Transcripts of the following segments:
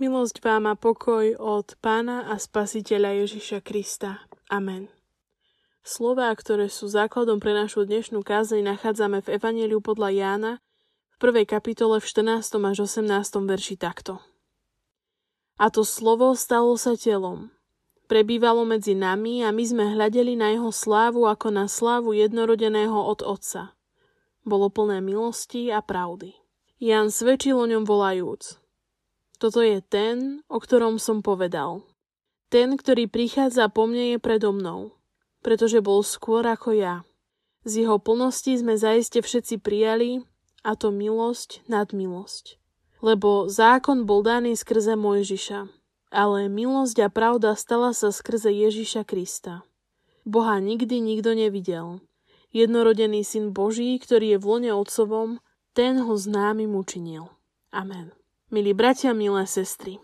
Milosť vám a pokoj od Pána a Spasiteľa Ježiša Krista. Amen. Slová, ktoré sú základom pre našu dnešnú kázeň, nachádzame v Evangeliu podľa Jána v prvej kapitole v 14. až 18. verši takto. A to slovo stalo sa telom. Prebývalo medzi nami a my sme hľadeli na jeho slávu ako na slávu jednorodeného od Otca. Bolo plné milosti a pravdy. Jan svedčil o ňom volajúc – toto je ten, o ktorom som povedal. Ten, ktorý prichádza po mne, je predo mnou, pretože bol skôr ako ja. Z jeho plnosti sme zaiste všetci prijali, a to milosť nad milosť. Lebo zákon bol daný skrze Mojžiša, ale milosť a pravda stala sa skrze Ježiša Krista. Boha nikdy nikto nevidel. Jednorodený syn Boží, ktorý je v lone otcovom, ten ho známym učinil. Amen. Milí bratia, milé sestry,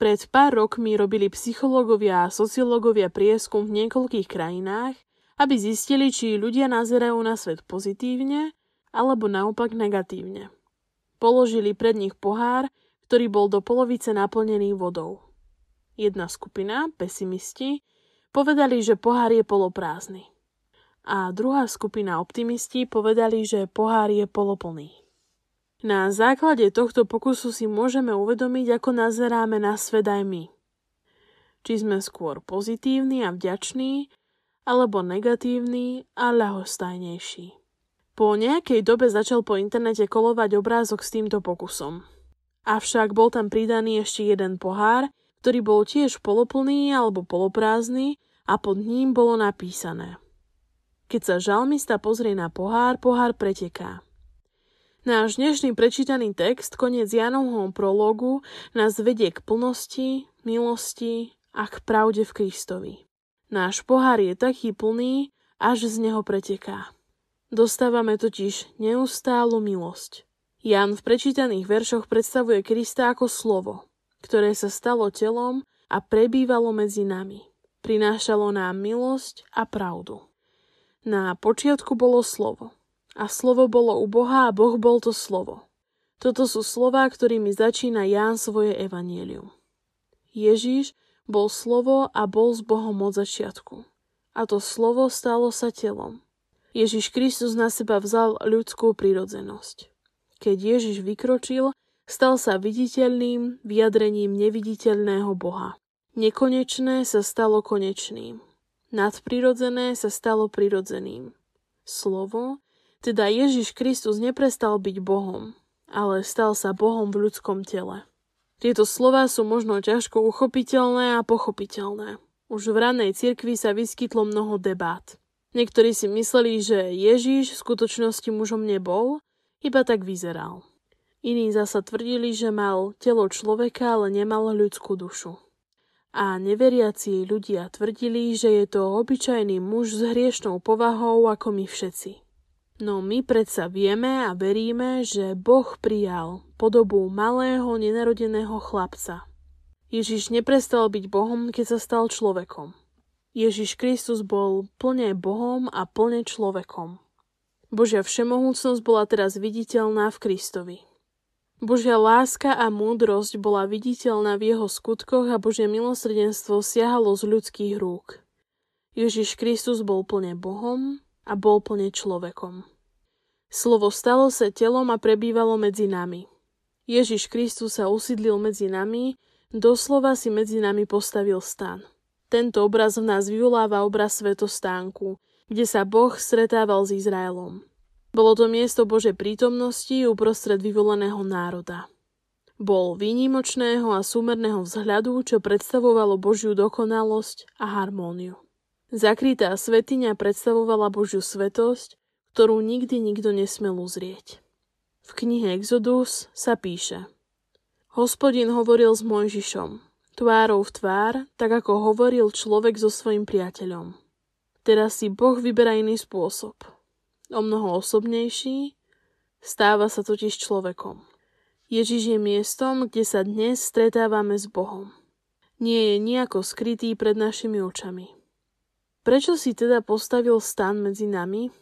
pred pár rokmi robili psychológovia a sociológovia prieskum v niekoľkých krajinách, aby zistili, či ľudia nazerajú na svet pozitívne alebo naopak negatívne. Položili pred nich pohár, ktorý bol do polovice naplnený vodou. Jedna skupina, pesimisti, povedali, že pohár je poloprázdny. A druhá skupina optimisti povedali, že pohár je poloplný. Na základe tohto pokusu si môžeme uvedomiť, ako nazeráme na svet aj my. Či sme skôr pozitívni a vďační, alebo negatívni a ľahostajnejší. Po nejakej dobe začal po internete kolovať obrázok s týmto pokusom. Avšak bol tam pridaný ešte jeden pohár, ktorý bol tiež poloplný alebo poloprázdny a pod ním bolo napísané. Keď sa žalmista pozrie na pohár, pohár preteká. Náš dnešný prečítaný text, koniec Janovho prologu, nás vedie k plnosti, milosti a k pravde v Kristovi. Náš pohár je taký plný, až z neho preteká. Dostávame totiž neustálu milosť. Jan v prečítaných veršoch predstavuje Krista ako slovo, ktoré sa stalo telom a prebývalo medzi nami. Prinášalo nám milosť a pravdu. Na počiatku bolo slovo – a slovo bolo u Boha a Boh bol to slovo. Toto sú slová, ktorými začína Ján svoje evanielium. Ježíš bol slovo a bol s Bohom od začiatku. A to slovo stalo sa telom. Ježiš Kristus na seba vzal ľudskú prirodzenosť. Keď Ježiš vykročil, stal sa viditeľným vyjadrením neviditeľného Boha. Nekonečné sa stalo konečným. Nadprirodzené sa stalo prirodzeným. Slovo teda Ježiš Kristus neprestal byť Bohom, ale stal sa Bohom v ľudskom tele. Tieto slova sú možno ťažko uchopiteľné a pochopiteľné. Už v ranej cirkvi sa vyskytlo mnoho debát. Niektorí si mysleli, že Ježiš v skutočnosti mužom nebol, iba tak vyzeral. Iní zasa tvrdili, že mal telo človeka, ale nemal ľudskú dušu. A neveriaci ľudia tvrdili, že je to obyčajný muž s hriešnou povahou ako my všetci. No my predsa vieme a veríme, že Boh prijal podobu malého nenarodeného chlapca. Ježiš neprestal byť Bohom, keď sa stal človekom. Ježiš Kristus bol plne Bohom a plne človekom. Božia všemohúcnosť bola teraz viditeľná v Kristovi. Božia láska a múdrosť bola viditeľná v jeho skutkoch a Božie milosrdenstvo siahalo z ľudských rúk. Ježiš Kristus bol plne Bohom a bol plne človekom. Slovo stalo sa telom a prebývalo medzi nami. Ježiš Kristus sa usídlil medzi nami, doslova si medzi nami postavil stan. Tento obraz v nás vyvoláva obraz svetostánku, kde sa Boh stretával s Izraelom. Bolo to miesto Božej prítomnosti uprostred vyvoleného národa. Bol výnimočného a súmerného vzhľadu, čo predstavovalo Božiu dokonalosť a harmóniu. Zakrytá svetiňa predstavovala Božiu svetosť, ktorú nikdy nikto nesmel uzrieť. V knihe Exodus sa píše Hospodin hovoril s Mojžišom, tvárou v tvár, tak ako hovoril človek so svojim priateľom. Teraz si Boh vyberá iný spôsob. O mnoho osobnejší, stáva sa totiž človekom. Ježiš je miestom, kde sa dnes stretávame s Bohom. Nie je nejako skrytý pred našimi očami. Prečo si teda postavil stan medzi nami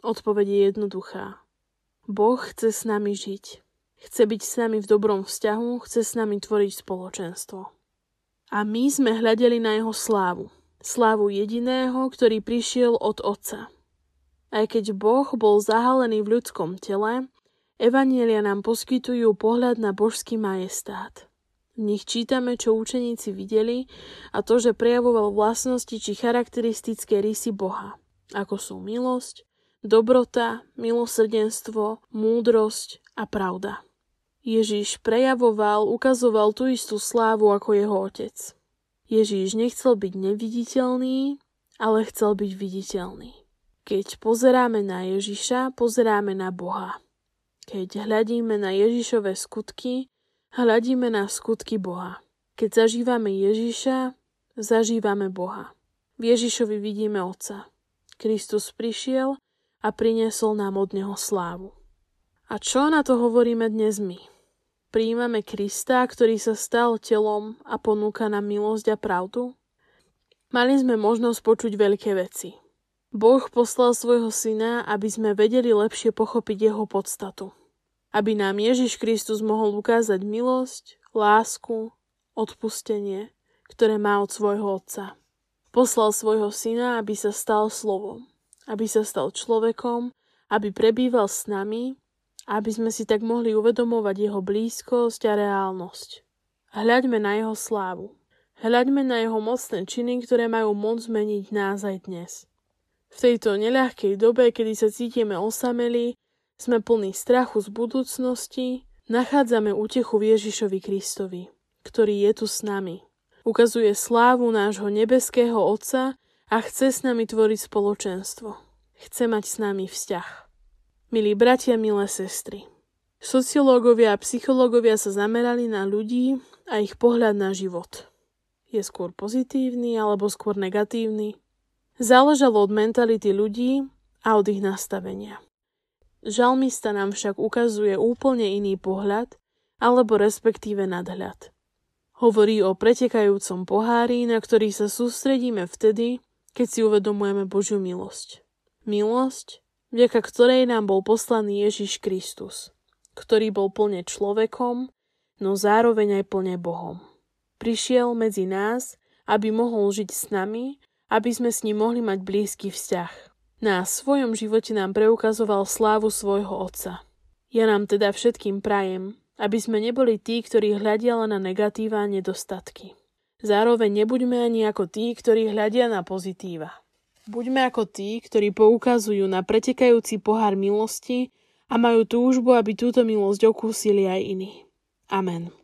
Odpoveď je jednoduchá. Boh chce s nami žiť. Chce byť s nami v dobrom vzťahu, chce s nami tvoriť spoločenstvo. A my sme hľadeli na jeho slávu. Slávu jediného, ktorý prišiel od Otca. Aj keď Boh bol zahalený v ľudskom tele, Evanielia nám poskytujú pohľad na božský majestát. V nich čítame, čo učeníci videli a to, že prejavoval vlastnosti či charakteristické rysy Boha, ako sú milosť, dobrota, milosrdenstvo, múdrosť a pravda. Ježiš prejavoval, ukazoval tú istú slávu ako jeho otec. Ježiš nechcel byť neviditeľný, ale chcel byť viditeľný. Keď pozeráme na Ježiša, pozeráme na Boha. Keď hľadíme na Ježišové skutky, hľadíme na skutky Boha. Keď zažívame Ježiša, zažívame Boha. V Ježišovi vidíme Otca. Kristus prišiel a priniesol nám od Neho slávu. A čo na to hovoríme dnes my? Príjmame Krista, ktorý sa stal telom a ponúka nám milosť a pravdu? Mali sme možnosť počuť veľké veci. Boh poslal svojho syna, aby sme vedeli lepšie pochopiť jeho podstatu. Aby nám Ježiš Kristus mohol ukázať milosť, lásku, odpustenie, ktoré má od svojho Otca. Poslal svojho syna, aby sa stal slovom, aby sa stal človekom, aby prebýval s nami aby sme si tak mohli uvedomovať jeho blízkosť a reálnosť. Hľaďme na jeho slávu. Hľaďme na jeho mocné činy, ktoré majú moc zmeniť nás aj dnes. V tejto neľahkej dobe, kedy sa cítime osameli, sme plní strachu z budúcnosti, nachádzame útechu v Ježišovi Kristovi, ktorý je tu s nami. Ukazuje slávu nášho nebeského Otca a chce s nami tvoriť spoločenstvo. Chce mať s nami vzťah. Milí bratia, milé sestry, sociológovia a psychológovia sa zamerali na ľudí a ich pohľad na život. Je skôr pozitívny alebo skôr negatívny? Záležalo od mentality ľudí a od ich nastavenia. Žalmista nám však ukazuje úplne iný pohľad alebo respektíve nadhľad. Hovorí o pretekajúcom pohári, na ktorý sa sústredíme vtedy, keď si uvedomujeme Božiu milosť. Milosť, vďaka ktorej nám bol poslaný Ježiš Kristus, ktorý bol plne človekom, no zároveň aj plne Bohom. Prišiel medzi nás, aby mohol žiť s nami, aby sme s ním mohli mať blízky vzťah. Na svojom živote nám preukazoval slávu svojho Otca. Ja nám teda všetkým prajem, aby sme neboli tí, ktorí hľadia len na negatíva a nedostatky. Zároveň nebuďme ani ako tí, ktorí hľadia na pozitíva. Buďme ako tí, ktorí poukazujú na pretekajúci pohár milosti a majú túžbu, aby túto milosť okúsili aj iní. Amen.